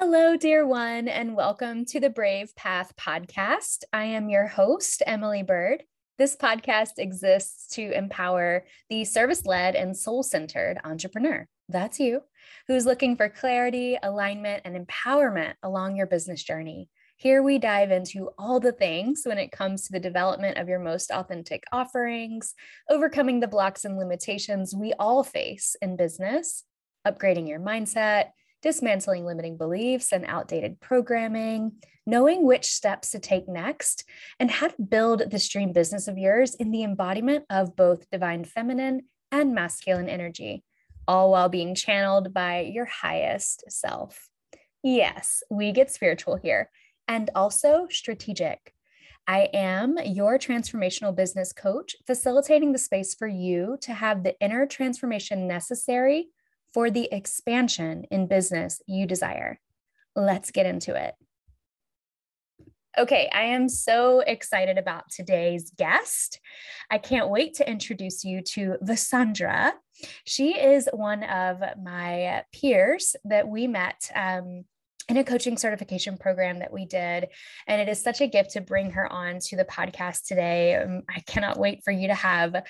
Hello, dear one, and welcome to the Brave Path podcast. I am your host, Emily Byrd. This podcast exists to empower the service led and soul centered entrepreneur. That's you, who's looking for clarity, alignment, and empowerment along your business journey. Here we dive into all the things when it comes to the development of your most authentic offerings, overcoming the blocks and limitations we all face in business, upgrading your mindset dismantling limiting beliefs and outdated programming, knowing which steps to take next, and how to build this dream business of yours in the embodiment of both divine feminine and masculine energy, all while being channeled by your highest self. Yes, we get spiritual here and also strategic. I am your transformational business coach, facilitating the space for you to have the inner transformation necessary for the expansion in business you desire. Let's get into it. Okay, I am so excited about today's guest. I can't wait to introduce you to Vasundhra. She is one of my peers that we met um, in a coaching certification program that we did. And it is such a gift to bring her on to the podcast today. Um, I cannot wait for you to have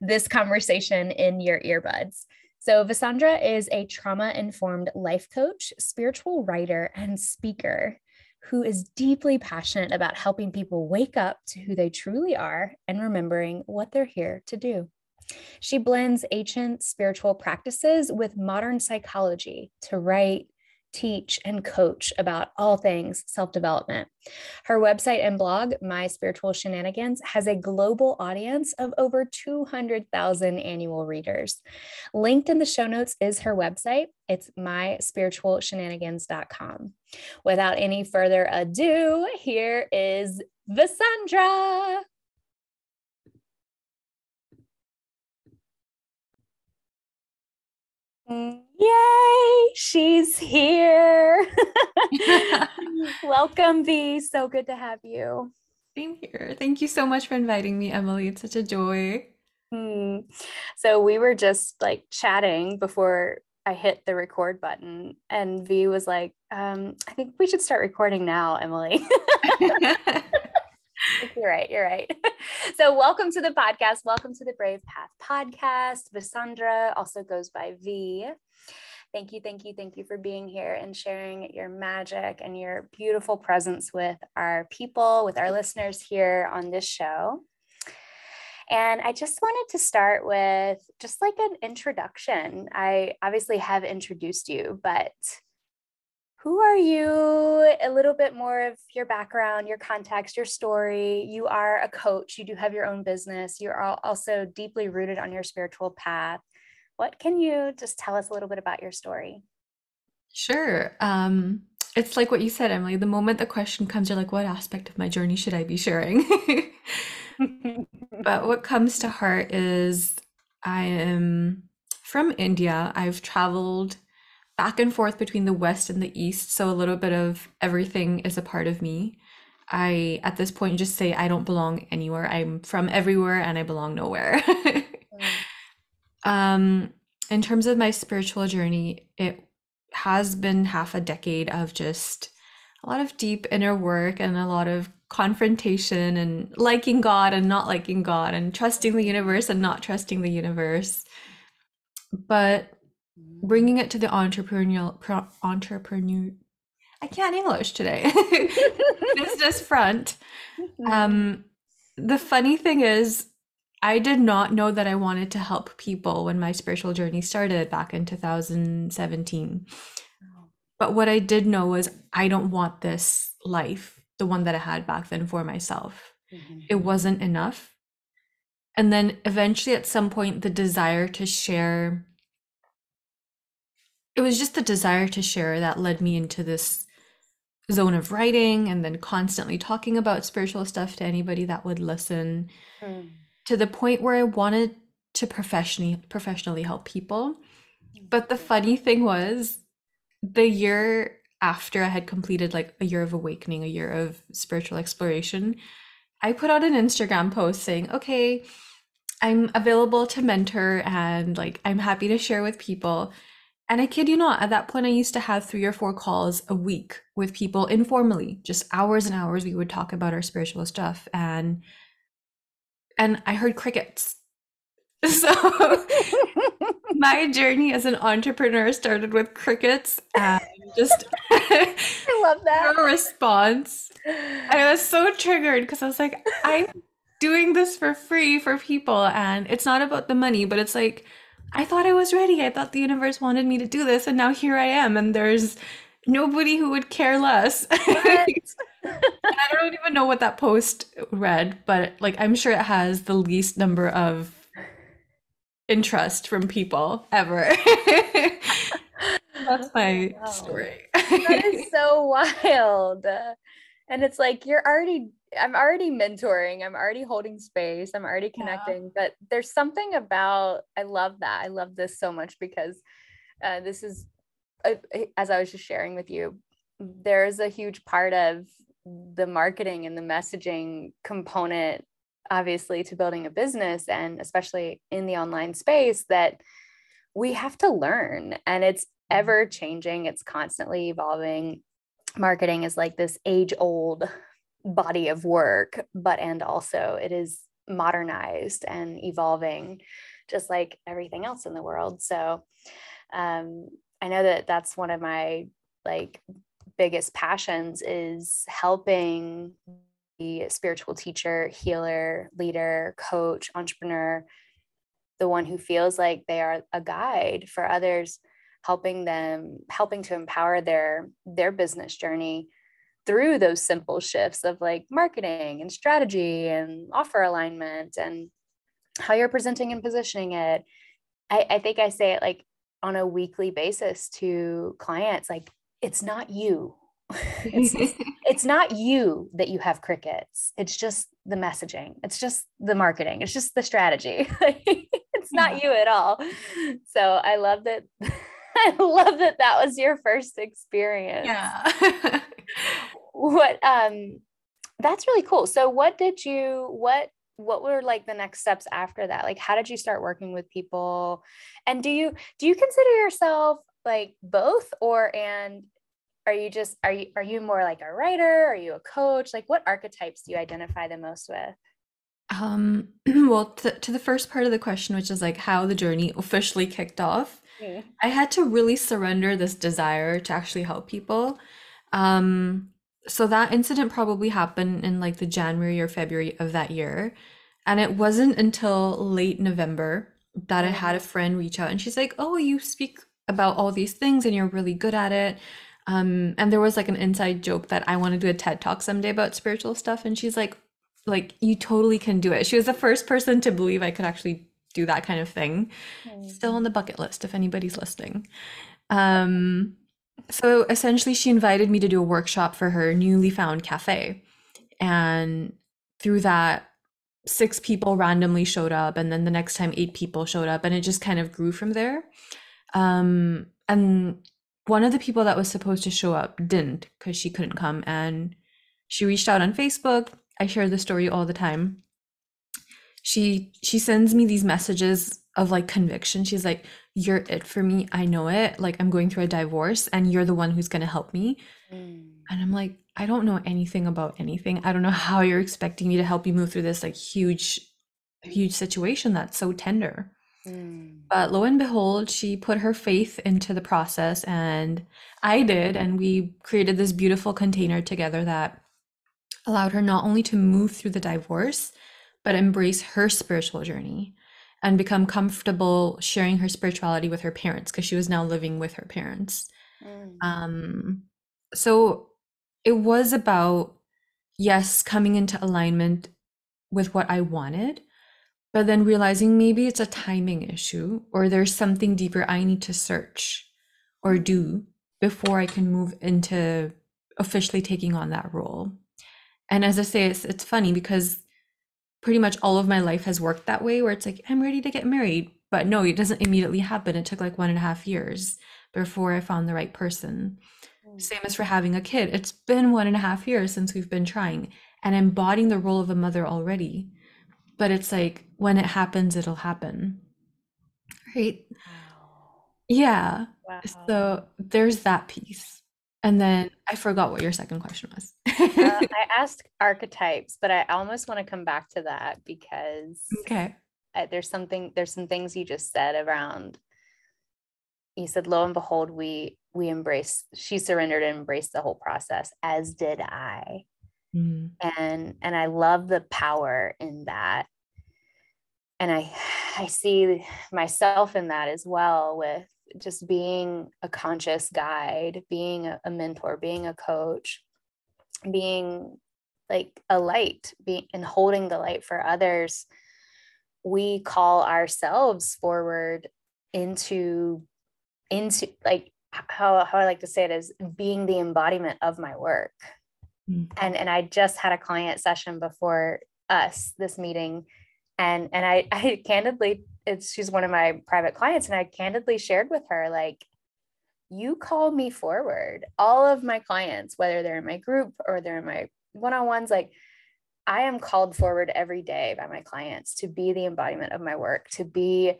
this conversation in your earbuds. So, Vasundhra is a trauma informed life coach, spiritual writer, and speaker who is deeply passionate about helping people wake up to who they truly are and remembering what they're here to do. She blends ancient spiritual practices with modern psychology to write, teach, and coach about all things self development. Her website and blog, My Spiritual Shenanigans, has a global audience of over 200,000 annual readers. Linked in the show notes is her website. It's myspiritualshenanigans.com. Without any further ado, here is Vasundhra. Mm. Yay, she's here. Welcome, V. So good to have you. Same here. Thank you so much for inviting me, Emily. It's such a joy. Hmm. So we were just like chatting before I hit the record button, and V was like, um, I think we should start recording now, Emily. you're right. You're right. So, welcome to the podcast. Welcome to the Brave Path podcast. Vasundhra also goes by V. Thank you, thank you, thank you for being here and sharing your magic and your beautiful presence with our people, with our listeners here on this show. And I just wanted to start with just like an introduction. I obviously have introduced you, but who are you? A little bit more of your background, your context, your story. You are a coach, you do have your own business, you're also deeply rooted on your spiritual path. What can you just tell us a little bit about your story? Sure. Um, it's like what you said, Emily. The moment the question comes, you're like, what aspect of my journey should I be sharing? but what comes to heart is I am from India. I've traveled back and forth between the West and the East. So a little bit of everything is a part of me. I, at this point, just say I don't belong anywhere. I'm from everywhere and I belong nowhere. mm. um, in terms of my spiritual journey, it has been half a decade of just a lot of deep inner work and a lot of confrontation and liking God and not liking God and trusting the universe and not trusting the universe. But bringing it to the entrepreneurial pro, entrepreneur I can't English today. Business front. Um, the funny thing is, I did not know that I wanted to help people when my spiritual journey started back in 2017. But what I did know was I don't want this life, the one that I had back then for myself. Mm-hmm. It wasn't enough. And then eventually, at some point, the desire to share it was just the desire to share that led me into this zone of writing and then constantly talking about spiritual stuff to anybody that would listen mm. to the point where I wanted to professionally professionally help people. But the funny thing was the year after I had completed like a year of awakening, a year of spiritual exploration, I put out an Instagram post saying, "Okay, I'm available to mentor and like I'm happy to share with people." And I kid you not, at that point, I used to have three or four calls a week with people informally, just hours and hours. We would talk about our spiritual stuff, and and I heard crickets. So my journey as an entrepreneur started with crickets and just I love that. a response. And I was so triggered because I was like, I'm doing this for free for people, and it's not about the money, but it's like I thought I was ready. I thought the universe wanted me to do this, and now here I am, and there's nobody who would care less. I don't even know what that post read, but like I'm sure it has the least number of interest from people ever. That's my Wow. story. That is so wild. And it's like you're already I'm already mentoring, I'm already holding space, I'm already Yeah. connecting, but there's something about I love that. I love this so much because uh, this is uh, as I was just sharing with you, there's a huge part of the marketing and the messaging component obviously to building a business and especially in the online space that we have to learn and it's ever changing it's constantly evolving marketing is like this age old body of work but and also it is modernized and evolving just like everything else in the world. So um, i know that that's one of my like biggest passions is helping the spiritual teacher healer leader coach entrepreneur the one who feels like they are a guide for others helping them helping to empower their their business journey through those simple shifts of like marketing and strategy and offer alignment and how you're presenting and positioning it i, I think i say it like on a weekly basis to clients like it's not you. It's it's not you that you have crickets. It's just the messaging. It's just the marketing. It's just the strategy. It's not you at all. So i love that i love that that was your first experience. Yeah. What um that's really cool. So what did you what what were like the next steps after that? Like how did you start working with people? And do you do you consider yourself like both or and are you just are you are you more like a writer? Are you a coach? Like what archetypes do you identify the most with? Um, well, to, to the first part of the question, which is like how the journey officially kicked off, I had to really surrender this desire to actually help people. Um, so that incident probably happened in like the January or February of that year. And it wasn't until late November that I had a friend reach out and she's like, Oh, you speak about all these things and you're really good at it. Um, and there was like an inside joke that I want to do a TED talk someday about spiritual stuff. And she's like, like you totally can do it. She was the first person to believe I could actually do that kind of thing still on the bucket list if anybody's listening. Um, so essentially, she invited me to do a workshop for her newly found cafe. And through that, six people randomly showed up. And then the next time, eight people showed up. And it just kind of grew from there. Um, and one of the people that was supposed to show up didn't because she couldn't come. And she reached out on Facebook. I share the story all the time she she sends me these messages of like conviction she's like you're it for me i know it like i'm going through a divorce and you're the one who's going to help me. Mm. And i'm like i don't know anything about anything. I don't know how you're expecting me to help you move through this like huge huge situation that's so tender. Mm. But lo and behold she put her faith into the process and i did and we created this beautiful container together that allowed her not only to move through the divorce but embrace her spiritual journey and become comfortable sharing her spirituality with her parents because she was now living with her parents. Um, so it was about, yes, coming into alignment with what I wanted, but then realizing maybe it's a timing issue or there's something deeper I need to search or do before I can move into officially taking on that role. And as I say, it's, it's funny because pretty much all of my life has worked that way where it's like i'm ready to get married. But no it doesn't immediately happen. It took like one and a half years before i found the right person. Hmm. Same as for having a kid. It's been one and a half years since we've been trying and embodying the role of a mother already. But it's like when it happens it'll happen. Right. Yeah. Wow. So there's that piece. And then I forgot what your second question was. uh, I asked archetypes, but I almost want to come back to that because Okay. uh, there's something there's some things you just said around you said lo and behold we we embrace she surrendered and embraced the whole process as did i Mm. and and i love the power in that and i i see myself in that as well with just being a conscious guide being a, mentor being a coach being like a light being and holding the light for others we call ourselves forward into into like how, how i like to say it is being the embodiment of my work Mm. and and i just had a client session before us this meeting and and i i candidly it's she's one of my private clients and i candidly shared with her like you call me forward. All of my clients whether they're in my group or they're in my one-on-ones like i am called forward every day by my clients to be the embodiment of my work to be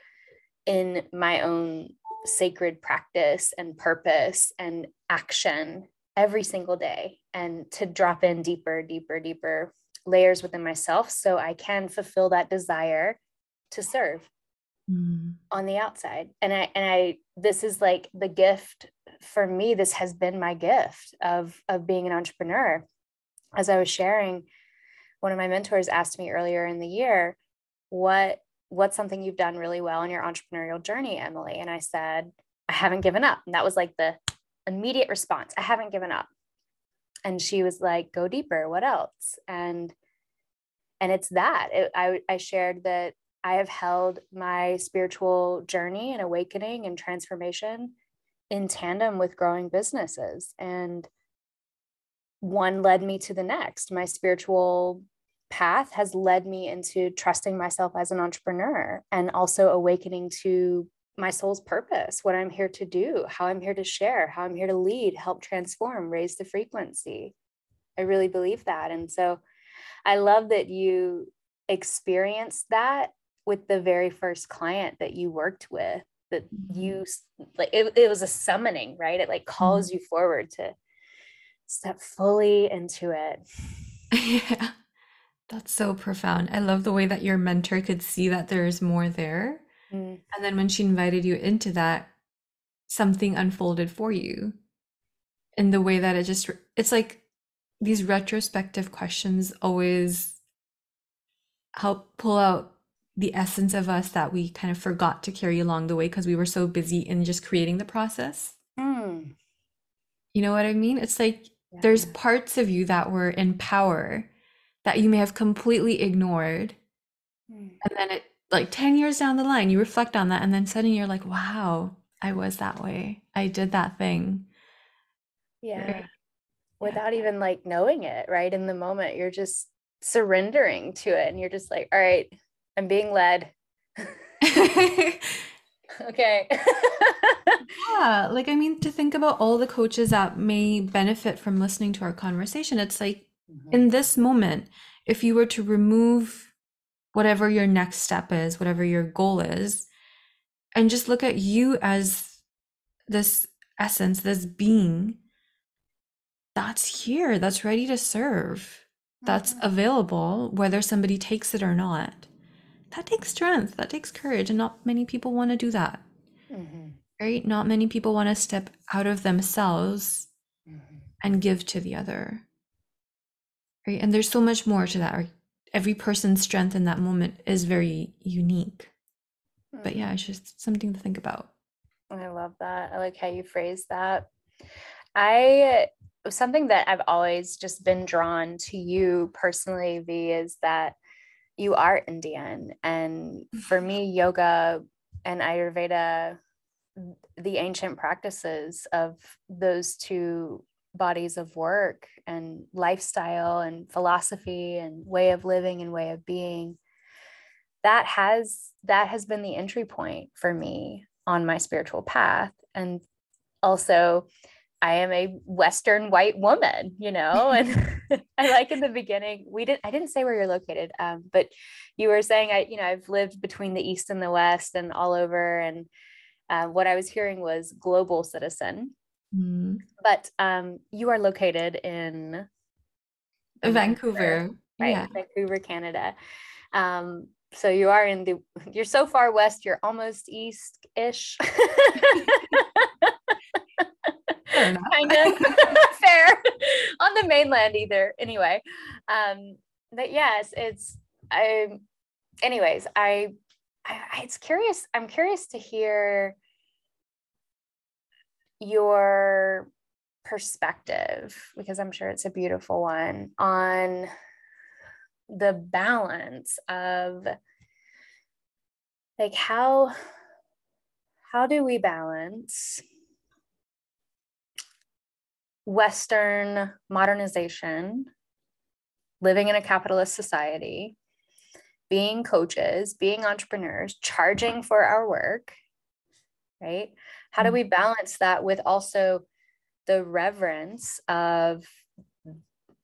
in my own sacred practice and purpose and action every single day and to drop in deeper deeper deeper layers within myself so i can fulfill that desire to serve Mm. on the outside. And i and i this is like the gift for me this has been my gift of of being an entrepreneur. As i was sharing one of my mentors asked me earlier in the year what what's something you've done really well in your entrepreneurial journey emily? And i said i haven't given up. And that was like the immediate response i haven't given up and she was like go deeper what else? And and it's that it, I, I shared that i have held my spiritual journey and awakening and transformation in tandem with growing businesses and one led me to the next. My spiritual path has led me into trusting myself as an entrepreneur and also awakening to my soul's purpose, what I'm here to do, how I'm here to share, how I'm here to lead, help transform, raise the frequency. I really believe that. And so I love that you experienced that with the very first client that you worked with, that mm-hmm. you like it, it was a summoning, right? It like calls mm-hmm. you forward to step fully into it. Yeah. That's so profound. I love the way that your mentor could see that there's more there. Mm. And then when she invited you into that, something unfolded for you in the way that it just, it's like these retrospective questions always help pull out the essence of us that we kind of forgot to carry along the way because we were so busy in just creating the process. Mm. You know what I mean? It's like there's parts of you that were in power that you may have completely ignored. Mm. And then it, like 10 years down the line, you reflect on that. And then suddenly you're like, wow, I was that way. I did that thing. Yeah. Right. Without even like knowing it, right? In the moment, you're just surrendering to it and you're just like, all right, I'm being led. okay. Yeah, like I mean, to think about all the coaches that may benefit from listening to our conversation, it's like mm-hmm. in this moment, if you were to remove whatever your next step is, whatever your goal is, and just look at you as this essence, this being that's here, that's ready to serve, that's available, whether somebody takes it or not. That takes strength, that takes courage, and not many people want to do that Mhm. right? Not many people want to step out of themselves Mhm. and give to the other, right? And there's so much more to that. Every person's strength in that moment is very unique. But yeah, mm. it's just something to think about. I love that. I like how you phrase that. I something that I've always just been drawn to you personally, V, is that you are Indian. And for me, yoga and Ayurveda, the ancient practices of those two bodies of work and lifestyle and philosophy and way of living and way of being that has that has been the entry point for me on my spiritual path. And also i am a western white woman you know and i like in the beginning we didn't i didn't say where you're located um, but you were saying i you know i've lived between the east and the west and all over. And Uh, what I was hearing was global citizen, Mm. but um, you are located in Vancouver. right? Yeah. Vancouver, Canada. Um, so you are in the, you're so far west, you're almost east-ish. Kind of fair on the mainland either anyway um but yes it's i anyways I I- it's curious i'm curious to hear your perspective because i'm sure it's a beautiful one on the balance of like how how do we balance Western modernization, living in a capitalist society, being coaches, being entrepreneurs, charging for our work, right? How do Mm. we balance that with also the reverence of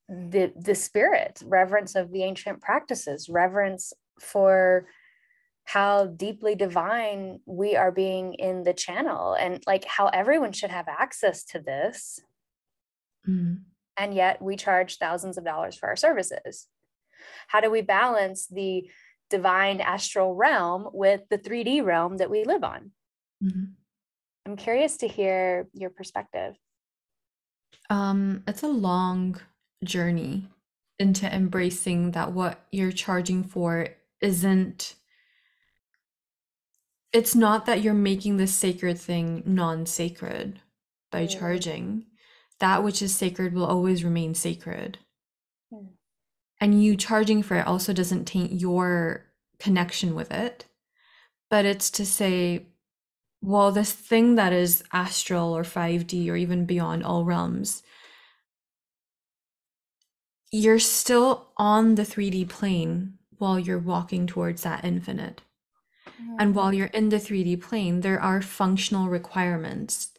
the the spirit, reverence of the ancient practices, reverence for how deeply divine we are being in the channel and like how everyone should have access to this Mm. and yet we charge thousands of dollars for our services how do we balance the divine astral realm with the 3d realm that we live on Mhm. I'm curious to hear your perspective Um, it's a long journey into embracing that what you're charging for isn't it's not that you're making this sacred thing non-sacred by Mm. charging. That which is sacred will always remain sacred. Mm. And you charging for it also doesn't taint your connection with it. But it's to say, well, this thing that is astral or 5D or even beyond all realms, you're still on the 3D plane while you're walking towards that infinite. And while you're in the 3D plane, there are functional requirements.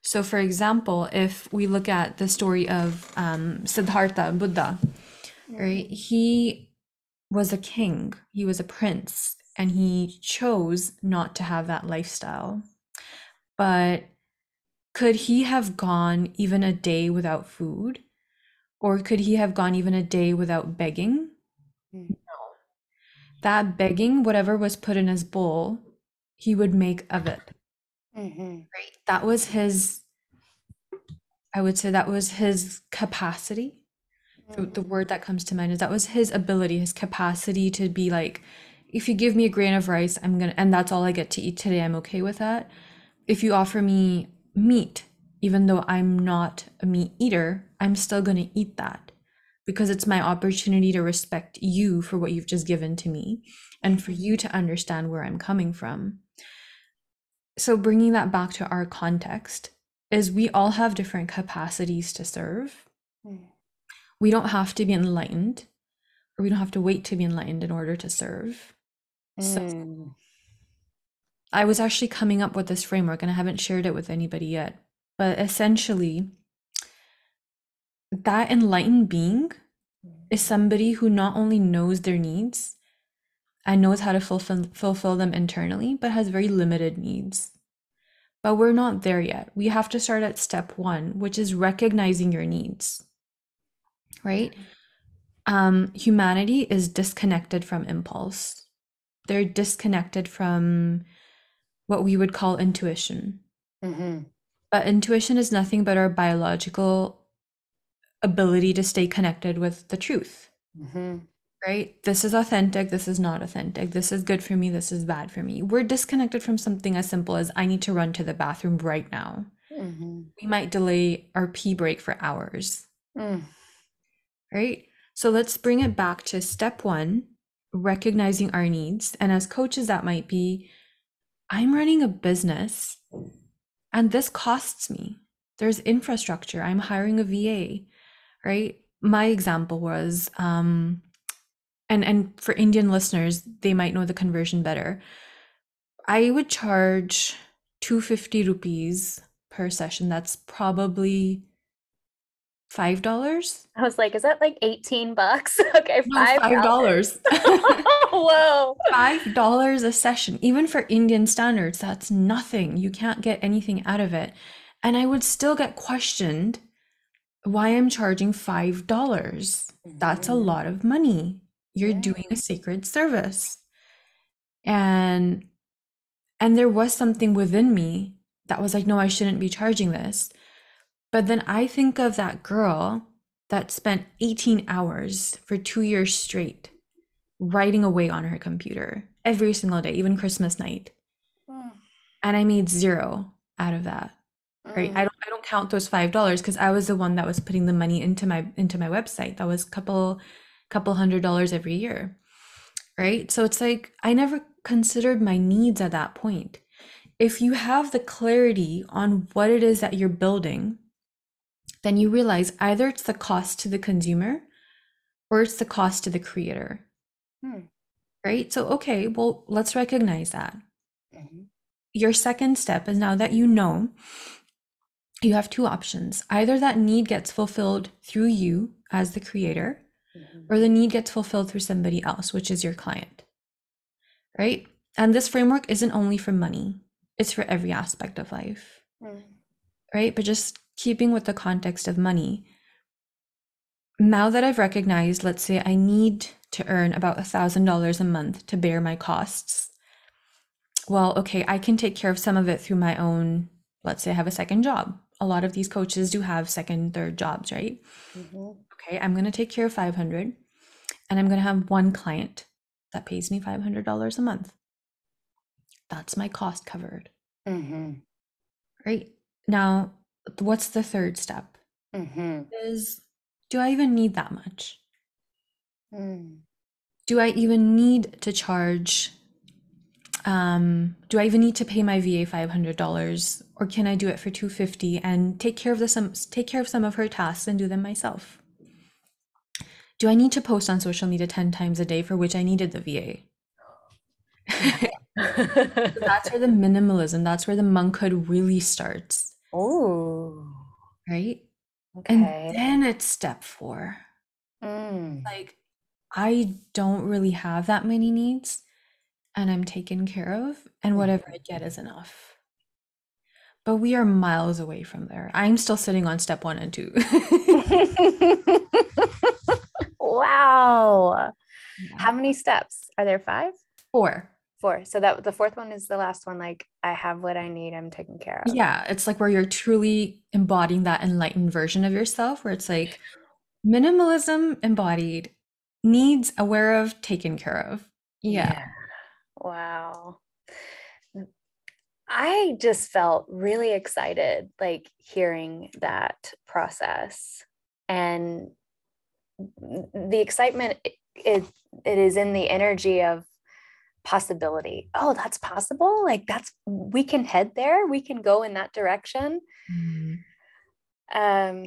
So, for example, if we look at the story of um, Siddhartha Buddha, right? He was a king, he was a prince, and he chose not to have that lifestyle. But could he have gone even a day without food? Or could he have gone even a day without begging? Mm. No. That begging, whatever was put in his bowl, he would make of it. Mhm. Right. That was his, I would say that was his capacity. The, the word that comes to mind is that was his ability, his capacity to be like, if you give me a grain of rice, I'm gonna, and that's all I get to eat today, I'm okay with that. If you offer me meat, even though I'm not a meat eater, I'm still gonna eat that because it's my opportunity to respect you for what you've just given to me and for you to understand where I'm coming from. So, bringing that back to our context is we all have different capacities to serve. Mm. We don't have to be enlightened, or we don't have to wait to be enlightened in order to serve. So, Mm. I was actually coming up with this framework and I haven't shared it with anybody yet. But essentially, that enlightened being is somebody who not only knows their needs and knows how to fulfill, fulfill them internally, but has very limited needs. But we're not there yet. We have to start at step one, which is recognizing your needs, right? Um, humanity is disconnected from impulse, they're disconnected from what we would call intuition. Mhm. But intuition is nothing but our biological ability to stay connected with the truth, Mhm. right? This is authentic, this is not authentic, this is good for me, this is bad for me. We're disconnected from something as simple as I need to run to the bathroom right now. Mhm. We might delay our pee break for hours, Mm. right? So let's bring it back to step one recognizing our needs. And as coaches, that might be I'm running a business and this costs me. There's infrastructure. I'm hiring a VA, right? My example was, um, and and for Indian listeners, they might know the conversion better. I would charge 250 rupees per session. That's probably five dollars. I was like, is that like 18 bucks? okay, five dollars. Whoa. Five dollars a session. Even for Indian standards, that's nothing. You can't get anything out of it. And I would still get questioned why I'm charging five dollars. That's a Mhm. lot of money. You're Yeah. doing a sacred service. And and there was something within me that was like, no, I shouldn't be charging this. But then I think of that girl that spent 18 hours for two years straight writing away on her computer every single day, even Christmas night. Mm. And I made zero out of that. Right. Mm. I don't I don't count those five dollars because I was the one that was putting the money into my into my website. That was a couple couple hundred dollars every year. Right. So it's like I never considered my needs at that point. If you have the clarity on what it is that you're building, then you realize either it's the cost to the consumer or it's the cost to the creator. Hmm. Right? So, okay, well, let's recognize that. Mhm. Your second step is now that you know you have two options. Either that need gets fulfilled through you as the creator, Mhm. or the need gets fulfilled through somebody else, which is your client. Right? And this framework isn't only for money, it's for every aspect of life. Mm. Right? But just keeping with the context of money. Now that I've recognized, let's say I need to earn about a $1,000 a month to bear my costs. Well, okay, I can take care of some of it through my own, let's say I have a second job. A lot of these coaches do have second, third jobs, right? Mhm. Okay, I'm going to take care of 500 and I'm going to have one client that pays me $500 a month. That's my cost covered, Mhm. right? Now, what's the third step? Mhm. is do I even need that much? Mm. Do I even need to charge? Um, do I even need to pay my VA five hundred dollars, or can I do it for two fifty and take care of the some take care of some of her tasks and do them myself? Do I need to post on social media ten times a day for which I needed the VA? That's where the minimalism. That's where the monkhood really starts, oh. right? Okay. And then it's step four. Mm. like I don't really have that many needs and I'm taken care of and whatever I get is enough. But we are miles away from there. I'm still sitting on step 1 and 2. wow. Yeah. How many steps? Are there five? 4. Four. So that the fourth one is the last one. Like I have what I need. I'm taken care of. Yeah, it's like where you're truly embodying that enlightened version of yourself where it's like minimalism embodied, needs aware of, taken care of. Yeah. Wow. I just felt really excited, like hearing that process. And the excitement, it, it, it is in the energy of possibility. Oh, that's possible. Like that's, we can head there. We can go in that direction. Mm. Um,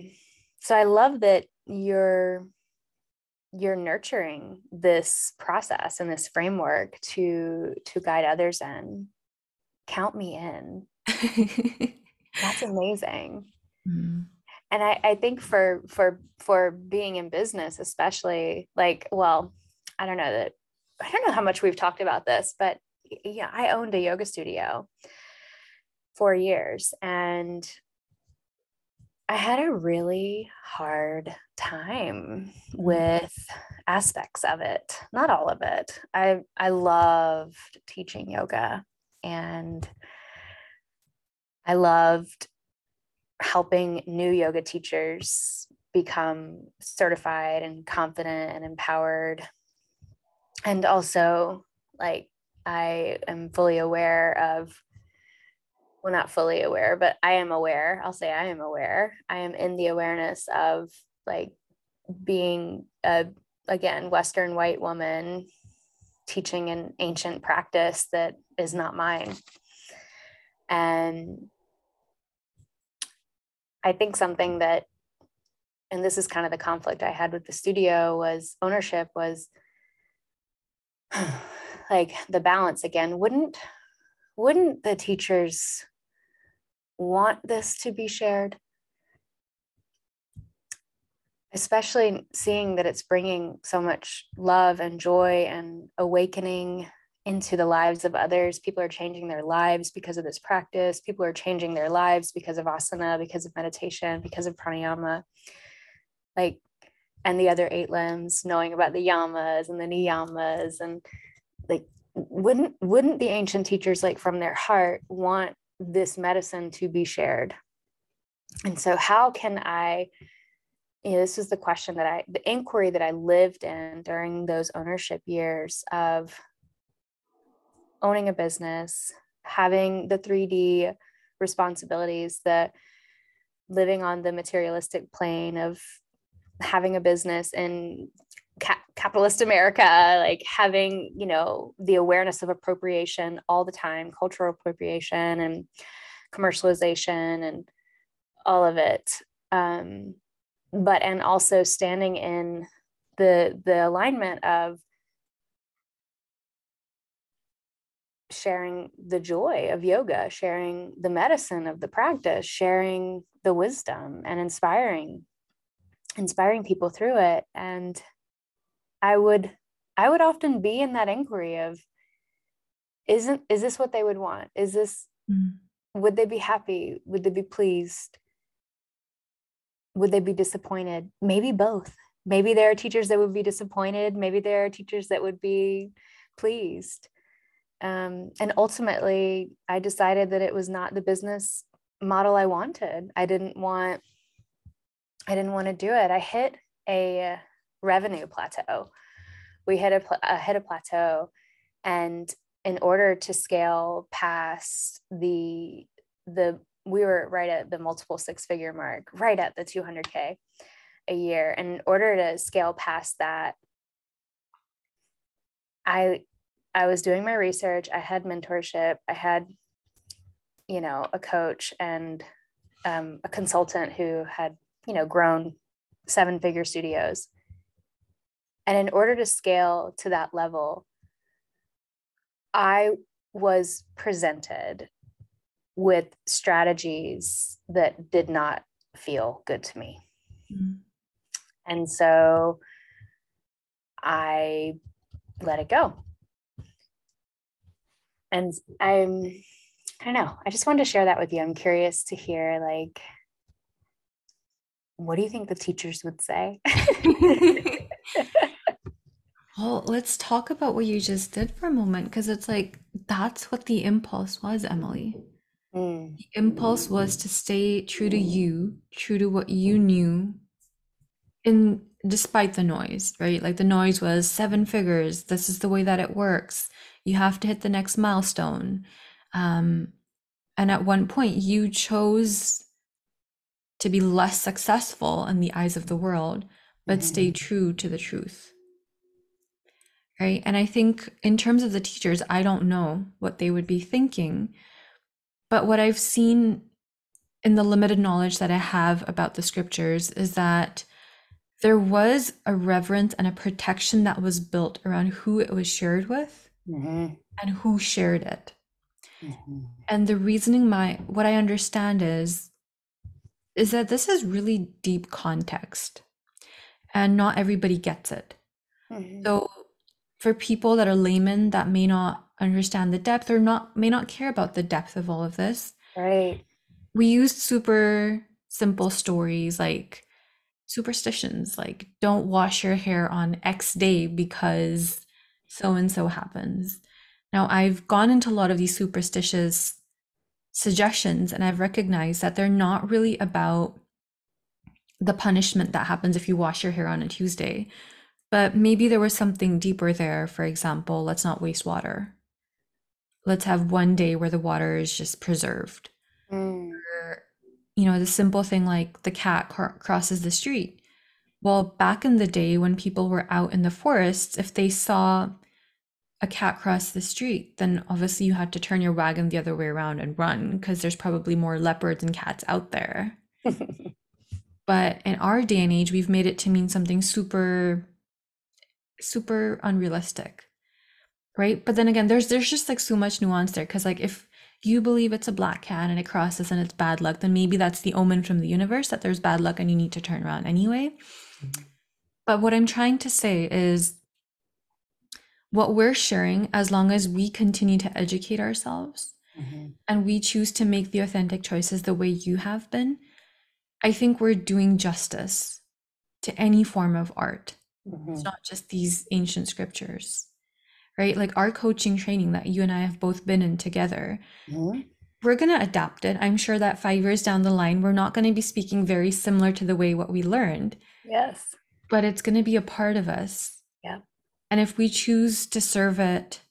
so I love that you're you're nurturing this process and this framework to to guide others in. Count me in. That's amazing. Mm. And I, I think for for for being in business, especially like, well, I don't know that I don't know how much we've talked about this, but yeah, I owned a yoga studio for years and I had a really hard time with aspects of it, not all of it. I I loved teaching yoga and I loved helping new yoga teachers become certified and confident and empowered. And also like I am fully aware of well not fully aware but i am aware i'll say i am aware. I am in the awareness of like being a again western white woman teaching an ancient practice that is not mine. And i think something that and this is kind of the conflict i had with the studio was ownership was like the balance again wouldn't wouldn't the teachers want this to be shared especially seeing that it's bringing so much love and joy and awakening into the lives of others. People are changing their lives because of this practice. People are changing their lives because of asana, because of meditation, because of pranayama. Like, and the other eight limbs, knowing about the yamas and the niyamas and like wouldn't wouldn't the ancient teachers like from their heart want this medicine to be shared? And so how can I you know, this is the question that I, the inquiry that I lived in during those ownership years of owning a business, having the 3D responsibilities, the living on the materialistic plane of having a business in ca- capitalist America, like having, you know, the awareness of appropriation all the time, cultural appropriation and commercialization and all of it. Um, but and also standing in the the alignment of sharing the joy of yoga, sharing the medicine of the practice, sharing the wisdom and inspiring inspiring people through it and I would I would often be in that inquiry of isn't is this what they would want? Is this mm. would they be happy? Would they be pleased? Would they be disappointed? Maybe both. Maybe there are teachers that would be disappointed. Maybe there are teachers that would be pleased um, and ultimately i decided that it was not the business model i wanted i didn't want i didn't want to do it. I hit a revenue plateau. We hit a, a hit a plateau and in order to scale past the the we were right at the multiple six figure mark right at the 200k a year. And in order to scale past that i I was doing my research, I had mentorship, I had, you know, a coach and um, a consultant who had, you know, grown seven figure studios. And in order to scale to that level, I was presented with strategies that did not feel good to me. Mm-hmm. And so I let it go and i'm i don't know i just wanted to share that with you i'm curious to hear like what do you think the teachers would say? Well let's talk about what you just did for a moment because it's like that's what the impulse was emily. Mm. the impulse was to stay true to you true to what you knew in despite the noise right? Like the noise was seven figures this is the way that it works you have to hit the next milestone. Um, and at one point you chose to be less successful in the eyes of the world but mm-hmm. stay true to the truth right and i think in terms of the teachers i don't know what they would be thinking but what i've seen in the limited knowledge that i have about the scriptures is that there was a reverence and a protection that was built around who it was shared with mm-hmm. and who shared it. Mm-hmm. And the reasoning my what I understand is is that this is really deep context and not everybody gets it. Mm-hmm. So for people that are laymen that may not understand the depth or not may not care about the depth of all of this. Right. We use super simple stories like superstitions like don't wash your hair on X day because so and so happens. Now, I've gone into a lot of these superstitious suggestions and I've recognized that they're not really about the punishment that happens if you wash your hair on a Tuesday, but maybe there was something deeper there. For example, let's not waste water. Let's have one day where the water is just preserved. Mm. Or, you know, the simple thing like the cat crosses the street. Well, back in the day when people were out in the forests, if they saw a cat cross the street, then obviously you had to turn your wagon the other way around and run because there's probably more leopards and cats out there. but in our day and age, we've made it to mean something super, super unrealistic. Right. But then again, there's there's just like so much nuance there. Cause like if you believe it's a black cat and it crosses and it's bad luck, then maybe that's the omen from the universe that there's bad luck and you need to turn around anyway. Mm-hmm. But what I'm trying to say is what we're sharing, as long as we continue to educate ourselves mm-hmm. and we choose to make the authentic choices the way you have been, I think we're doing justice to any form of art. Mm-hmm. It's not just these ancient scriptures right? Like our coaching training that you and I have both been in together. Mm-hmm. We're going to adapt it. I'm sure that five years down the line, we're not going to be speaking very similar to the way what we learned. Yes. But it's going to be a part of us. Yeah. And if we choose to serve it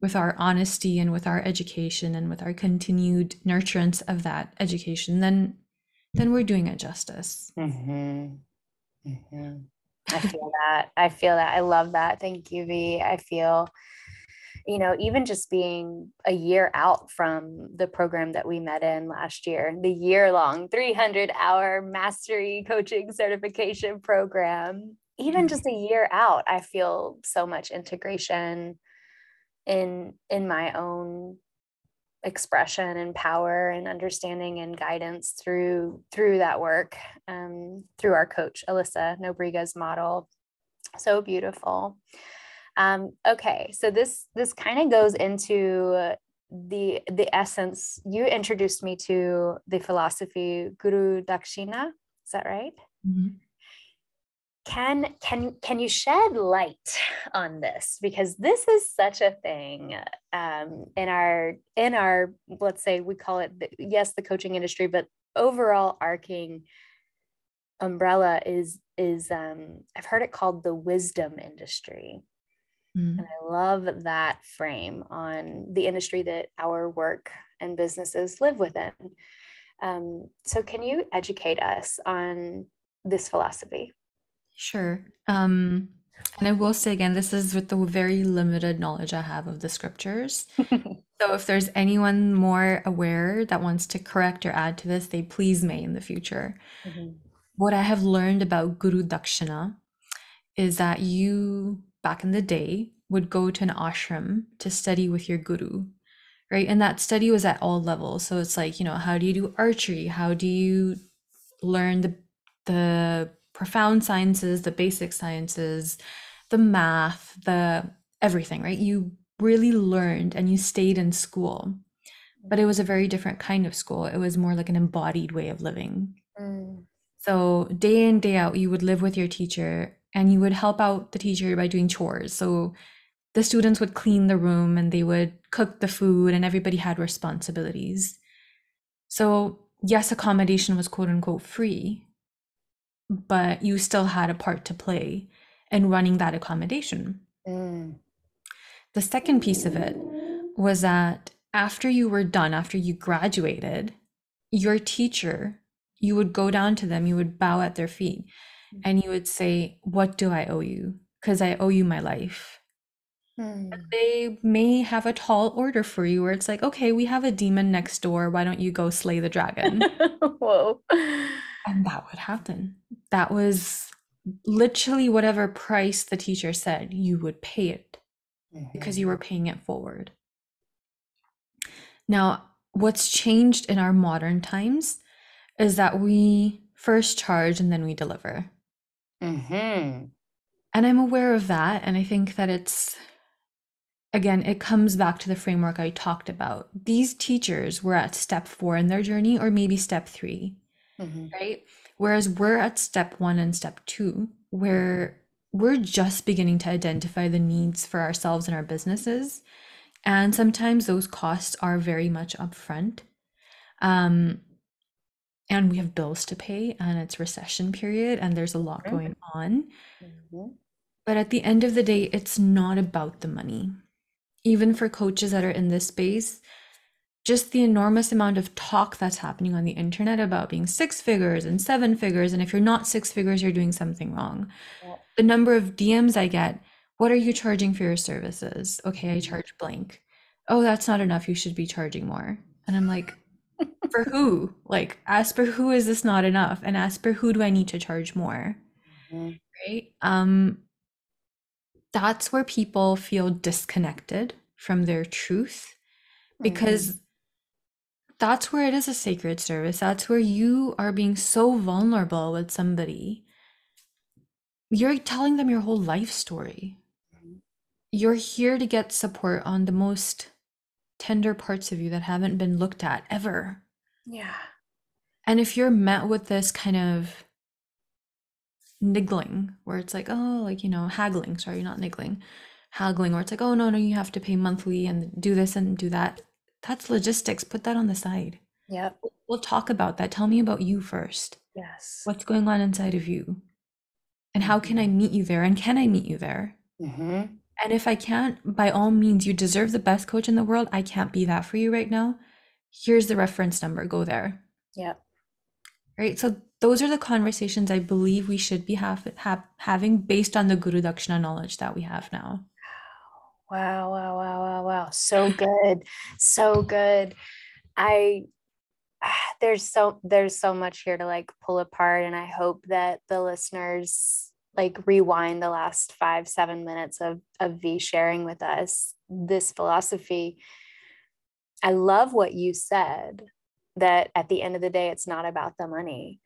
with our honesty and with our education and with our continued nurturance of that education, then then we're doing it justice. Mm-hmm. Mm-hmm. I feel that. I feel that. I love that. Thank you, V. I feel, you know, even just being a year out from the program that we met in last year, the year long 300 hour mastery coaching certification program, even mm-hmm. just a year out, I feel so much integration in in my own expression and power and understanding and guidance through through that work um, through our coach Alyssa Nobriga's model. So beautiful. Um, okay so this this kind of goes into the the essence. You introduced me to the philosophy guru dakshina. Is that right? Mm-hmm can can can you shed light on this? Because this is such a thing um, in our in our let's say we call it the, yes the coaching industry but overall arcing umbrella is is um, I've heard it called the wisdom industry. Mm. and I love that frame on the industry that our work and businesses live within. Um, so can you educate us on this philosophy Sure. Um, and I will say again, this is with the very limited knowledge I have of the scriptures. so if there's anyone more aware that wants to correct or add to this, they please may in the future. Mm-hmm. What I have learned about Guru Dakshina is that you, back in the day, would go to an ashram to study with your guru, right? And that study was at all levels. So it's like, you know, how do you do archery? How do you learn the the profound sciences, the basic sciences, the math, the everything, right? You really learned and you stayed in school. But it was a very different kind of school. It was more like an embodied way of living. Mm. So, day in, day out, you would live with your teacher and you would help out the teacher by doing chores. So, the students would clean the room and they would cook the food, and everybody had responsibilities. So, yes, accommodation was quote unquote free, but you still had a part to play in running that accommodation. Mm. The second piece of it was that after you were done, after you graduated, your teacher, you would go down to them, you would bow at their feet, mm. and you would say, What do I owe you? Because I owe you my life. Mm. They may have a tall order for you where it's like, okay, we have a demon next door. Why don't you go slay the dragon? Whoa. And that would happen. That was literally whatever price the teacher said, you would pay it mm-hmm. because you were paying it forward. Now, what's changed in our modern times is that we first charge and then we deliver. Mm-hmm. And I'm aware of that. And I think that it's, again, it comes back to the framework I talked about. These teachers were at step four in their journey, or maybe step three mm-hmm. right? Whereas we're at step one and step two, where we're just beginning to identify the needs for ourselves and our businesses. And sometimes those costs are very much upfront. Um, and we have bills to pay, and it's recession period, and there's a lot going on. Mm-hmm. But at the end of the day, it's not about the money. Even for coaches that are in this space, just the enormous amount of talk that's happening on the internet about being six figures and seven figures. And if you're not six figures, you're doing something wrong. Yeah. The number of DMs I get, what are you charging for your services? Okay, I mm-hmm. charge blank. Oh, that's not enough. You should be charging more. And I'm like, for who? Like, as per who is this not enough? And as per who do I need to charge more? Mm-hmm. Right? Um, that's where people feel disconnected from their truth because mm-hmm that's where it is a sacred service. That's where you are being so vulnerable with somebody. You're telling them your whole life story. You're here to get support on the most tender parts of you that haven't been looked at ever. Yeah. And if you're met with this kind of niggling, where it's like, oh, like, you know, haggling, sorry, not niggling, haggling, where it's like, oh, no, no, you have to pay monthly and do this and do that. That's logistics. Put that on the side. Yeah. We'll talk about that. Tell me about you first. Yes. What's going on inside of you? And how can I meet you there? And can I meet you there? hmm And if I can't, by all means, you deserve the best coach in the world. I can't be that for you right now. Here's the reference number. Go there. Yeah. Right. So those are the conversations I believe we should be have, have, having based on the Guru Dakshina knowledge that we have now. Wow, wow, wow, wow, wow. So good. So good. I there's so there's so much here to like pull apart and I hope that the listeners like rewind the last 5 7 minutes of of V sharing with us this philosophy. I love what you said that at the end of the day it's not about the money.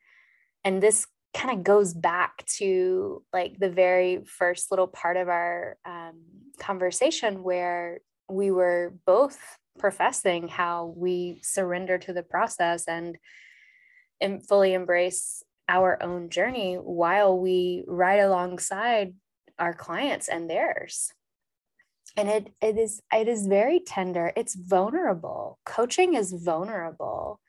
And this kind of goes back to like the very first little part of our um, conversation where we were both professing how we surrender to the process and, and fully embrace our own journey while we ride alongside our clients and theirs. And it it is it is very tender. It's vulnerable. Coaching is vulnerable.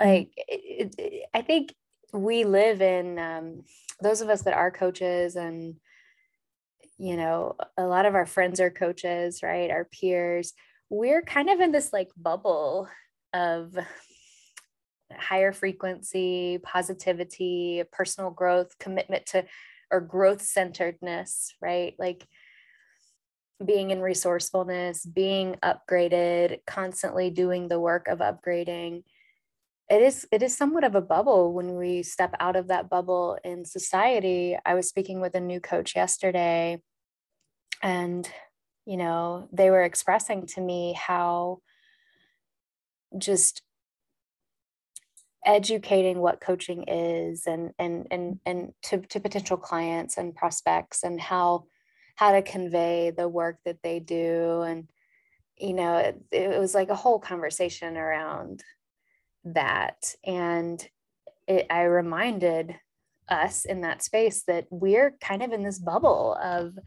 Like it, it, i think we live in um, those of us that are coaches and you know a lot of our friends are coaches right? Our peers. We're kind of in this like bubble of higher frequency positivity personal growth commitment to or growth centeredness right? Like being in resourcefulness being upgraded constantly doing the work of upgrading it is it is somewhat of a bubble when we step out of that bubble in society. I was speaking with a new coach yesterday and you know they were expressing to me how just educating what coaching is and and and and to, to potential clients and prospects and how how to convey the work that they do. And you know it, it was like a whole conversation around that. And it, I reminded us in that space that we're kind of in this bubble of,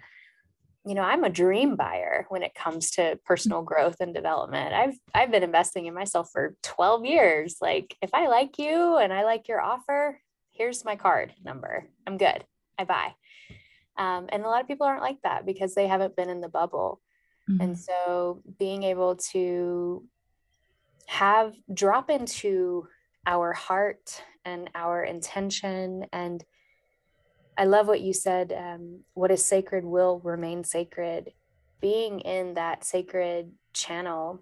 you know, I'm a dream buyer when it comes to personal growth and development. I've I've been investing in myself for 12 years. Like if I like you and I like your offer, here's my card number. I'm good. I buy. Um, and a lot of people aren't like that because they haven't been in the bubble. Mm-hmm. And so being able to have drop into our heart and our intention and i love what you said um, what is sacred will remain sacred. Being in that sacred channel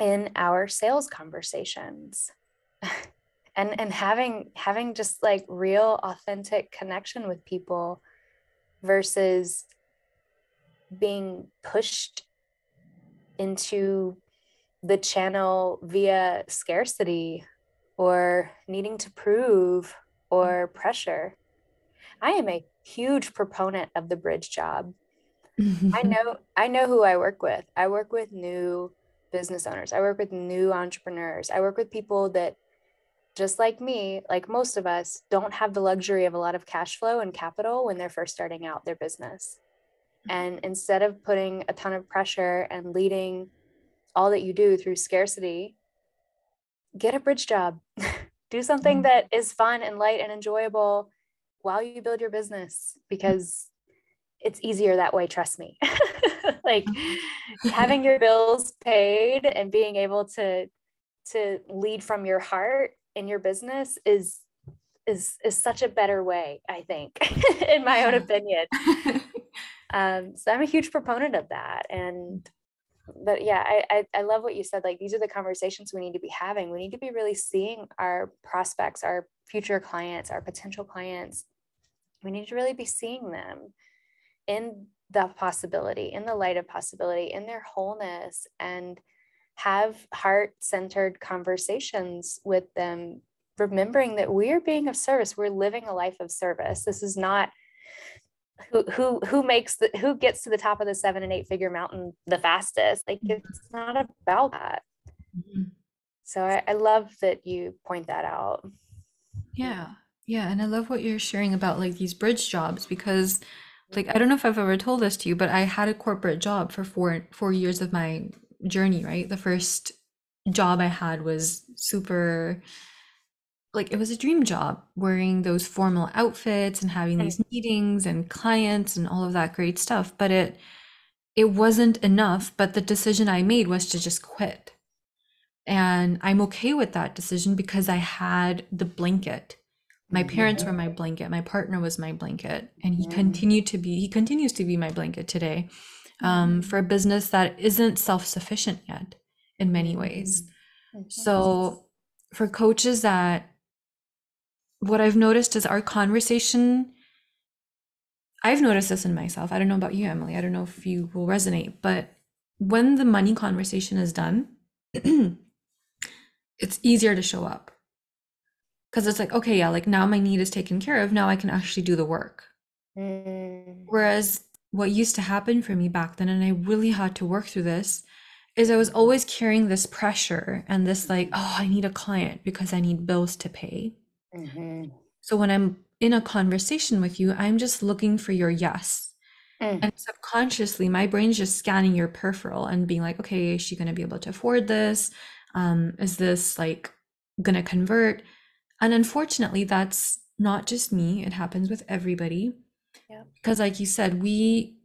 in our sales conversations and and having having just like real authentic connection with people versus being pushed into the channel via scarcity or needing to prove or mm. pressure. I am a huge proponent of the bridge job. I know I know who I work with. I work with new business owners. I work with new entrepreneurs. I work with people that just like me, like most of us, don't have the luxury of a lot of cash flow and capital when they're first starting out their business. Mm. And instead of putting a ton of pressure and leading all that you do through scarcity, get a bridge job. do something mm-hmm. that is fun and light and enjoyable while you build your business because it's easier that way, trust me. like mm-hmm. having your bills paid and being able to to lead from your heart in your business is is is such a better way, I think, in my own opinion. Um, so I'm a huge proponent of that. And but yeah, I, I, I love what you said. Like these are the conversations we need to be having. We need to be really seeing our prospects, our future clients, our potential clients. We need to really be seeing them in the possibility, in the light of possibility, in their wholeness, and have heart-centered conversations with them remembering that we are being of service we're living a life of service this is not who who who makes the who gets to the top of the seven and eight figure mountain the fastest? Like mm-hmm. it's not about that. Mm-hmm. so I, I love that you point that out. Yeah. Yeah and i love what you're sharing about like these bridge jobs because like i don't know if i've ever told this to you but i had a corporate job for four four years of my journey right? The first job i had was super like it was a dream job wearing those formal outfits and having these meetings and clients and all of that great stuff but it it wasn't enough but the decision i made was to just quit. And i'm okay with that decision because i had the blanket. My mm, parents were my blanket. My partner was my blanket and he continued to be he continues to be my blanket today um, mm. for a business that isn't self-sufficient yet in many mm, ways. so for coaches that what I've noticed is our conversation. I've noticed this in myself. I don't know about you, Emily. I don't know if you will resonate, but when the money conversation is done, it's easier to show up. Because it's like, okay, yeah, like now my need is taken care of. Now I can actually do the work. Mm. Whereas what used to happen for me back then, and I really had to work through this, is I was always carrying this pressure and this like, oh, I need a client because I need bills to pay. Mm-hmm. So when I'm in a conversation with you, I'm just looking for your yes. Mm. And subconsciously, my brain's just scanning your peripheral and being like, okay, is she going to be able to afford this? Um, is this like going to convert? And unfortunately, that's not just me. It happens with everybody. Yeah. Because like you said, we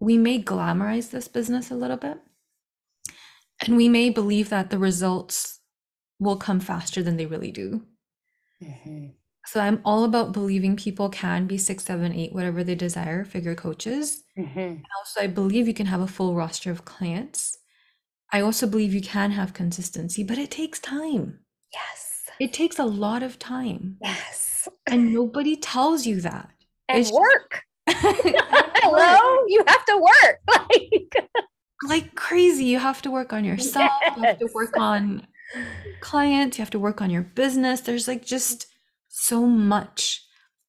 we may glamorize this business a little bit. And we may believe that the results will come faster than they really do. Mm-hmm. So I'm all about believing people can be six, seven, eight, whatever they desire, figure coaches. Mm-hmm. also, I believe you can have a full roster of clients. I also believe you can have consistency, but it takes time. Yes. It takes a lot of time. Yes. And nobody tells you that. And it's work. Hello, you have to work. Like like crazy. You have to work on yourself. Yes. You have to work on clients, you have to work on your business. There's like just so much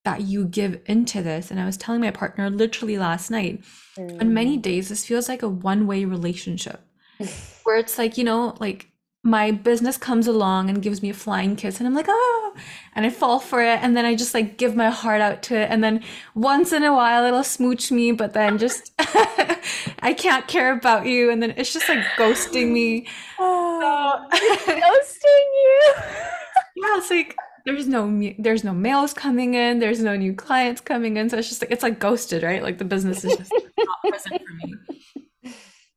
that you give into this. And I was telling my partner literally last night, mm. on many days, this feels like a one way relationship where it's like, you know, like my business comes along and gives me a flying kiss and I'm like, oh, and I fall for it. And then I just like give my heart out to it. And then once in a while it'll smooch me, but then just, I can't care about you. And then it's just like ghosting me. Oh, so, ghosting you. yeah. It's like, there's no, there's no mails coming in. There's no new clients coming in. So it's just like, it's like ghosted, right? Like the business is just not present for me.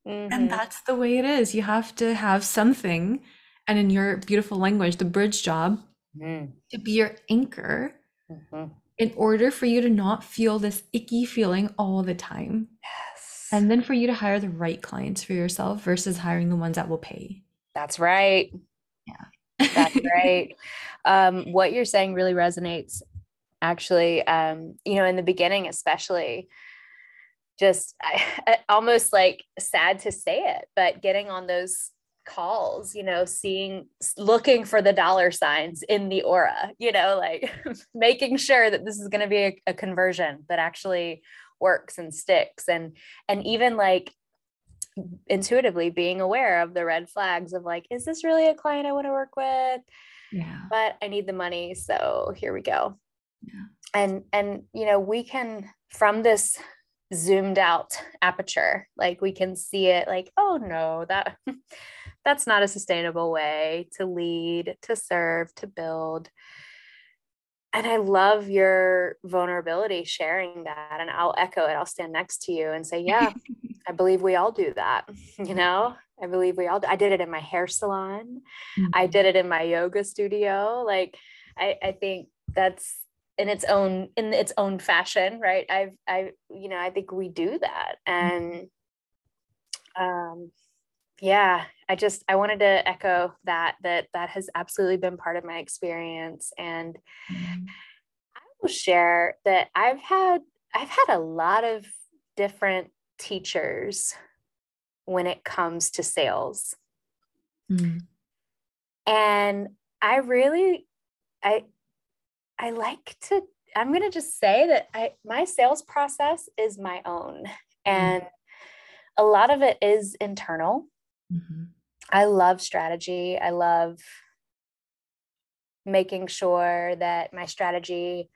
Mm-hmm. And that's the way it is. You have to have something, and in your beautiful language, the bridge job, mm. to be your anchor mm-hmm. in order for you to not feel this icky feeling all the time. Yes. And then for you to hire the right clients for yourself versus hiring the ones that will pay. That's right. Yeah. That's right. Um, what you're saying really resonates actually um, you know in the beginning especially just I, almost like sad to say it, but getting on those calls, you know, seeing, looking for the dollar signs in the aura, you know, like making sure that this is going to be a, a conversion that actually works and sticks. And, and even like intuitively being aware of the red flags of like, is this really a client I want to work with? Yeah. But I need the money. So here we go. Yeah. And, and, you know, we can, from this zoomed out aperture. Like we can see it like oh no that that's not a sustainable way to lead to serve to build. And i love your vulnerability sharing that and i'll echo it. I'll stand next to you and say yeah i believe we all do that you know? I believe we all do. i did it in my hair salon. Mm-hmm. i did it in my yoga studio. Like I, I think that's in its own in its own fashion right? I've i you know i think we do that. And um yeah i just i wanted to echo that that that has absolutely been part of my experience. And mm-hmm. i will share that i've had i've had a lot of different teachers when it comes to sales. Mm. And I really, I, I like to, I'm going to just say that I, my sales process is my own. And a lot of it is internal. Mm-hmm. I love strategy. I love making sure that my strategy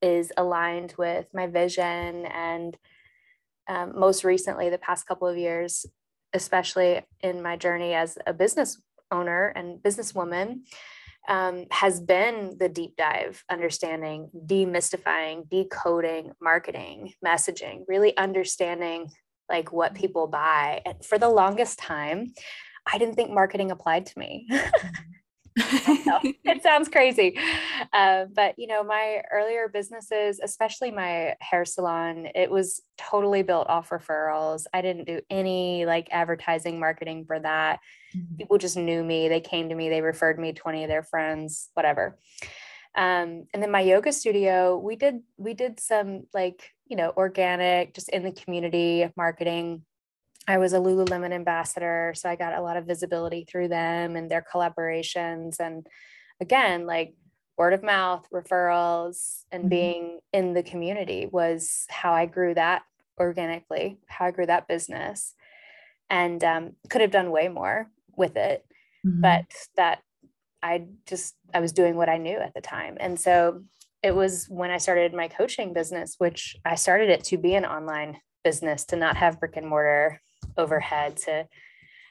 is aligned with my vision. And um, most recently, the past couple of years, especially in my journey as a business owner and businesswoman, um, has been the deep dive, understanding, demystifying, decoding marketing, messaging, really understanding like what people buy. And for the longest time, I didn't think marketing applied to me. it sounds crazy. Uh, but, you know, my earlier businesses, especially my hair salon, it was totally built off referrals. I didn't do any like advertising marketing for that. Mm-hmm. People just knew me. They came to me, they referred me 20 of their friends, whatever. Um, and then my yoga studio, we did, we did some like, you know, organic, just in the community marketing I was a Lululemon ambassador, so I got a lot of visibility through them and their collaborations. And again, like word of mouth, referrals, and mm-hmm. being in the community was how I grew that organically, how I grew that business. And um, could have done way more with it, mm-hmm. but that I just, I was doing what I knew at the time. And so it was when I started my coaching business, which I started it to be an online business, to not have brick and mortar overhead to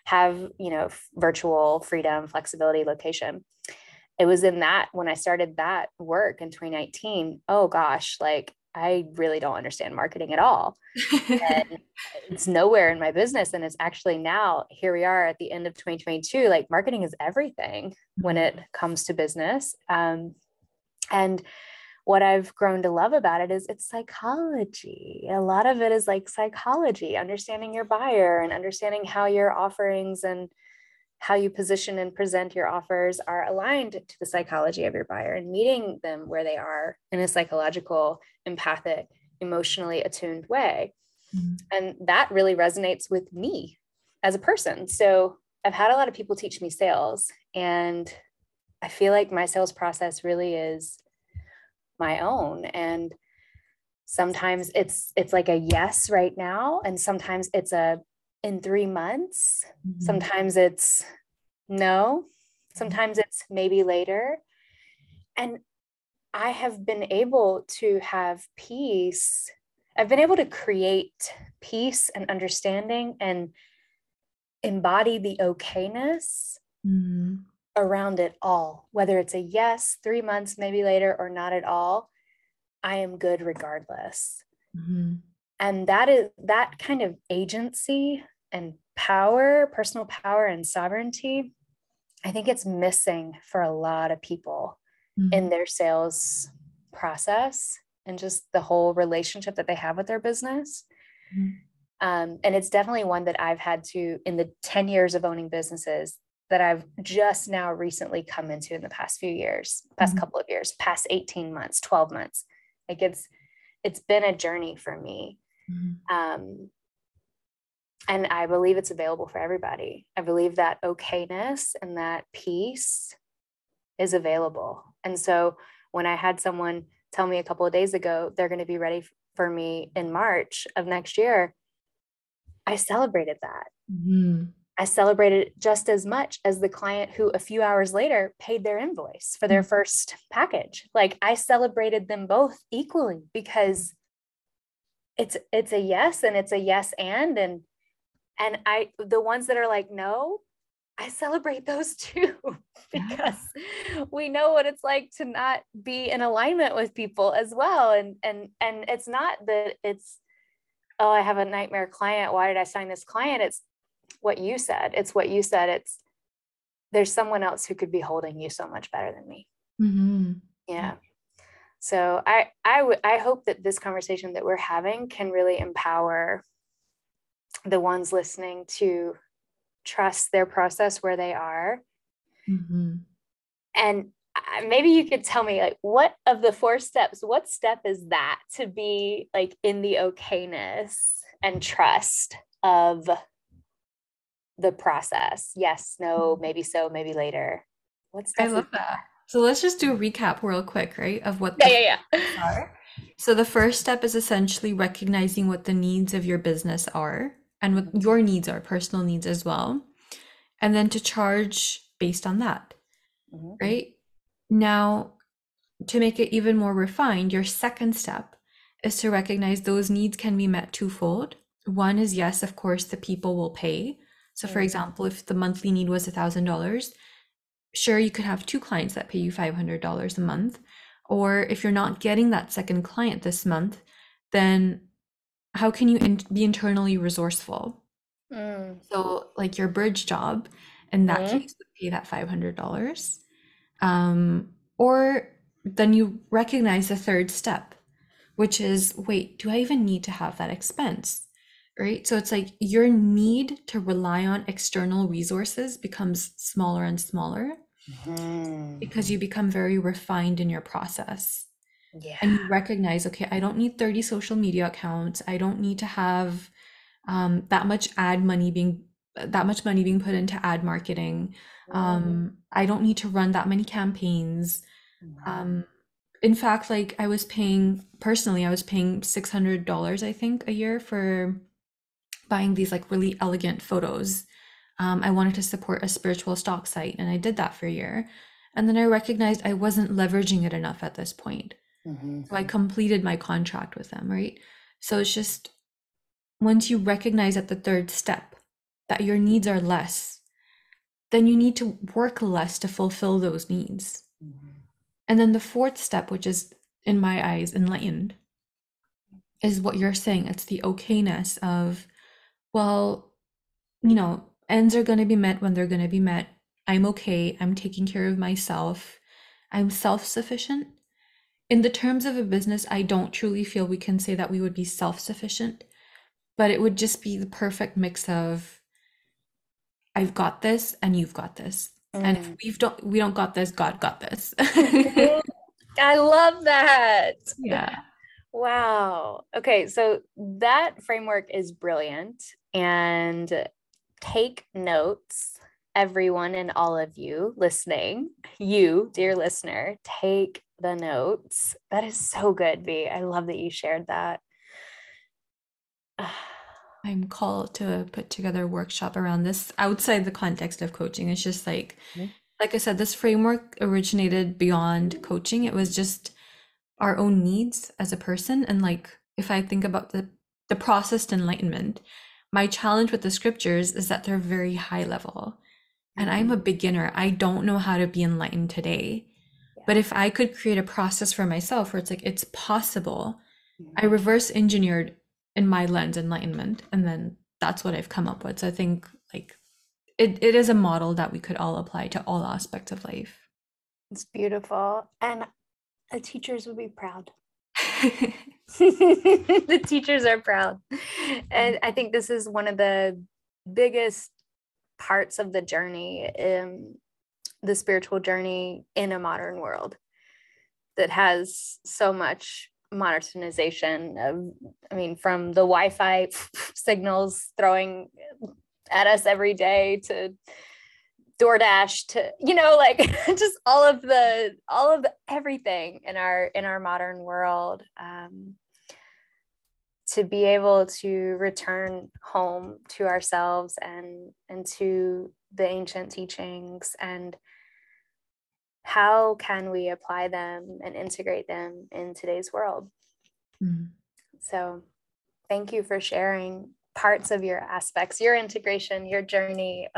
have you know virtual freedom flexibility location. It was in that when i started that work in 2019 oh gosh like i really don't understand marketing at all. And it's nowhere in my business and it's actually now here we are at the end of 2022 like marketing is everything when it comes to business. Um, and what I've grown to love about it is it's psychology. A lot of it is like psychology, understanding your buyer and understanding how your offerings and how you position and present your offers are aligned to the psychology of your buyer and meeting them where they are in a psychological, empathic, emotionally attuned way. Mm-hmm. And that really resonates with me as a person. So I've had a lot of people teach me sales, and I feel like my sales process really is my own. And sometimes it's it's like a yes right now and sometimes it's a in 3 months. Mm-hmm. sometimes it's no. Sometimes it's maybe later. And i have been able to have peace. I've been able to create peace and understanding and embody the okayness mm-hmm around it all, whether it's a yes, three months, maybe later, or not at all. I am good regardless. Mm-hmm. And that is that kind of agency and power, personal power and sovereignty. I think it's missing for a lot of people mm-hmm. in their sales process and just the whole relationship that they have with their business. Mm-hmm. Um, and it's definitely one that I've had to, in the 10 years of owning businesses, that I've just now recently come into in the past few years, past mm-hmm. couple of years, past 18 months, 12 months. Like it's it's been a journey for me. Mm-hmm. Um, and I believe it's available for everybody. I believe that okayness and that peace is available. And so when I had someone tell me a couple of days ago they're going to be ready for me in March of next year, I celebrated that. Mm-hmm. I celebrated just as much as the client who a few hours later paid their invoice for their mm. first package. Like I celebrated them both equally because it's it's a yes and it's a yes and and and I the ones that are like no, I celebrate those too because we know what it's like to not be in alignment with people as well and and and it's not that it's oh I have a nightmare client why did I sign this client it's what you said. It's what you said. It's there's someone else who could be holding you so much better than me. Mm-hmm. Yeah. So I I would I hope that this conversation that we're having can really empower the ones listening to trust their process where they are. Mm-hmm. And maybe you could tell me like what of the four steps what step is that to be like in the okayness and trust of the process. Yes, no, mm-hmm. maybe so, maybe later. What's I love that. So let's just do a recap real quick, right? Of what yeah, yeah, yeah. are. So the first step is essentially recognizing what the needs of your business are and what your needs are, personal needs as well. And then to charge based on that. Mm-hmm. Right? Now, to make it even more refined, your second step is to recognize those needs can be met twofold. One is yes, of course, the people will pay. So, for example, if the monthly need was $1,000, sure, you could have two clients that pay you $500 a month. Or if you're not getting that second client this month, then how can you in- be internally resourceful? Mm. So, like your bridge job, in that mm-hmm. case, would pay that $500. Um, or then you recognize the third step, which is wait, do I even need to have that expense? Right. So it's like your need to rely on external resources becomes smaller and smaller mm-hmm. because you become very refined in your process. Yeah. And you recognize, okay, I don't need 30 social media accounts. I don't need to have um, that much ad money being that much money being put into ad marketing. Mm-hmm. Um, I don't need to run that many campaigns. Mm-hmm. Um, in fact, like I was paying personally, I was paying six hundred dollars, I think, a year for buying these like really elegant photos. Um, I wanted to support a spiritual stock site, and I did that for a year. And then I recognized I wasn't leveraging it enough at this point. Mm-hmm. So I completed my contract with them, right? So it's just once you recognize at the third step that your needs are less, then you need to work less to fulfill those needs. Mm-hmm. And then the fourth step, which is in my eyes enlightened, is what you're saying. It's the okayness of, well, you know, ends are going to be met when they're going to be met. I'm okay. I'm taking care of myself. I'm self sufficient in the terms of a business, I don't truly feel we can say that we would be self sufficient, but it would just be the perfect mix of I've got this and you've got this. Mm. And if mm. we've don't we don't got this, God got this. I love that. Yeah. Wow. Okay, so that framework is brilliant and take notes everyone and all of you listening, you, dear listener, take the notes. That is so good, V. I love that you shared that. I'm called to put together a workshop around this outside the context of coaching. It's just like, mm-hmm. like I said, this framework originated beyond coaching. It was just our own needs as a person. And like, if I think about the the processed enlightenment, my challenge with the scriptures is that they're very high level. And I'm a mm-hmm. beginner. I don't know how to be enlightened today. But if I could create a process for myself where it's like, it's possible, I mm-hmm. reverse engineered in my lens enlightenment. And then that's what I've come up with. So I think like it, it is a model that we could all apply to all aspects of life. It's beautiful. And the teachers would be proud. the teachers are proud. And I think this is one of the biggest parts of the journey um, the spiritual journey in a modern world that has so much modernization of i mean from the wi-fi signals throwing at us every day to DoorDash to you know like just all of the all of the everything in our in our modern world um, to be able to return home to ourselves and and to the ancient teachings and how can we apply them and integrate them in today's world? Mm-hmm. So, thank you for sharing parts of your aspects, your integration, your journey.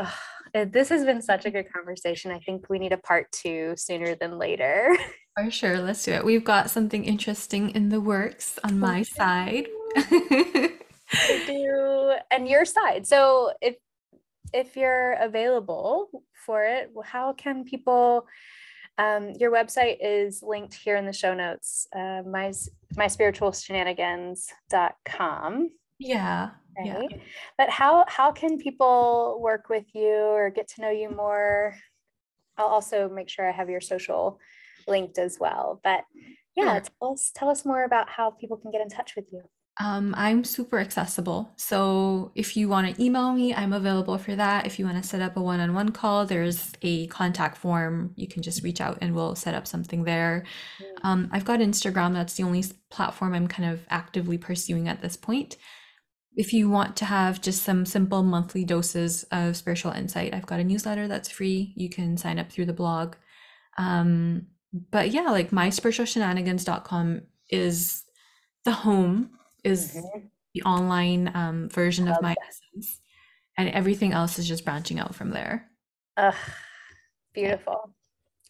This has been such a good conversation. I think we need a part two sooner than later. For sure. Let's do it. We've got something interesting in the works on my side. do. And your side. So, if if you're available for it, how can people um, your website is linked here in the show notes, uh, my, my spiritual shenanigans.com. Yeah. Right? Yeah. But how, how can people work with you or get to know you more? I'll also make sure I have your social linked as well. But yeah, sure. tell us, tell us more about how people can get in touch with you. Um, I'm super accessible. So if you want to email me, I'm available for that. If you want to set up a one on one call, there's a contact form. You can just reach out and we'll set up something there. Mm. Um, I've got Instagram. That's the only platform I'm kind of actively pursuing at this point. If you want to have just some simple monthly doses of spiritual insight, I've got a newsletter that's free. You can sign up through the blog. Um, but yeah, like myspiritualshenanigans.com is the home is Mhm. the online um, version of my essence, and everything else is just branching out from there. Ugh, beautiful.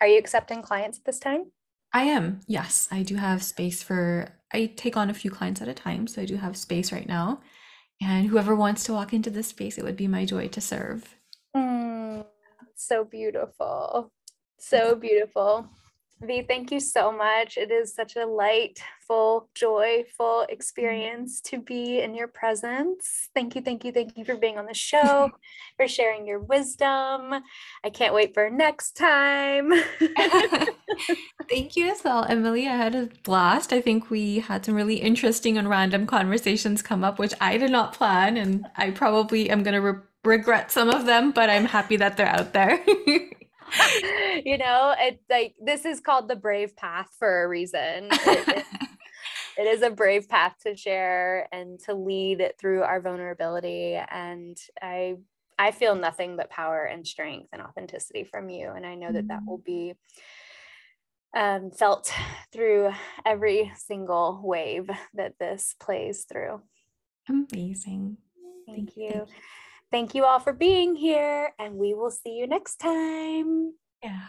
Are you accepting clients at this time? I am, yes, I do have space for, I take on a few clients at a time, so I do have space right now. And whoever wants to walk into this space, it would be my joy to serve. Mm, so beautiful. So beautiful. V, thank you so much. It is such a light, full, joyful experience to be in your presence. Thank you, thank you, thank you for being on the show, for sharing your wisdom. I can't wait for next time. Thank you as well, Emily. I had a blast. I think we had some really interesting and random conversations come up, which I did not plan, and I probably am going to re regret some of them, but I'm happy that they're out there. you know, it's like this is called the brave path for a reason. It, it- it is a brave path to share and to lead through our vulnerability. And I I feel nothing but power and strength and authenticity from you. And I know that that will be um, felt through every single wave that this plays through. Amazing. Thank Thank you, you. Thank you all for being here, and we will see you next time. Yeah.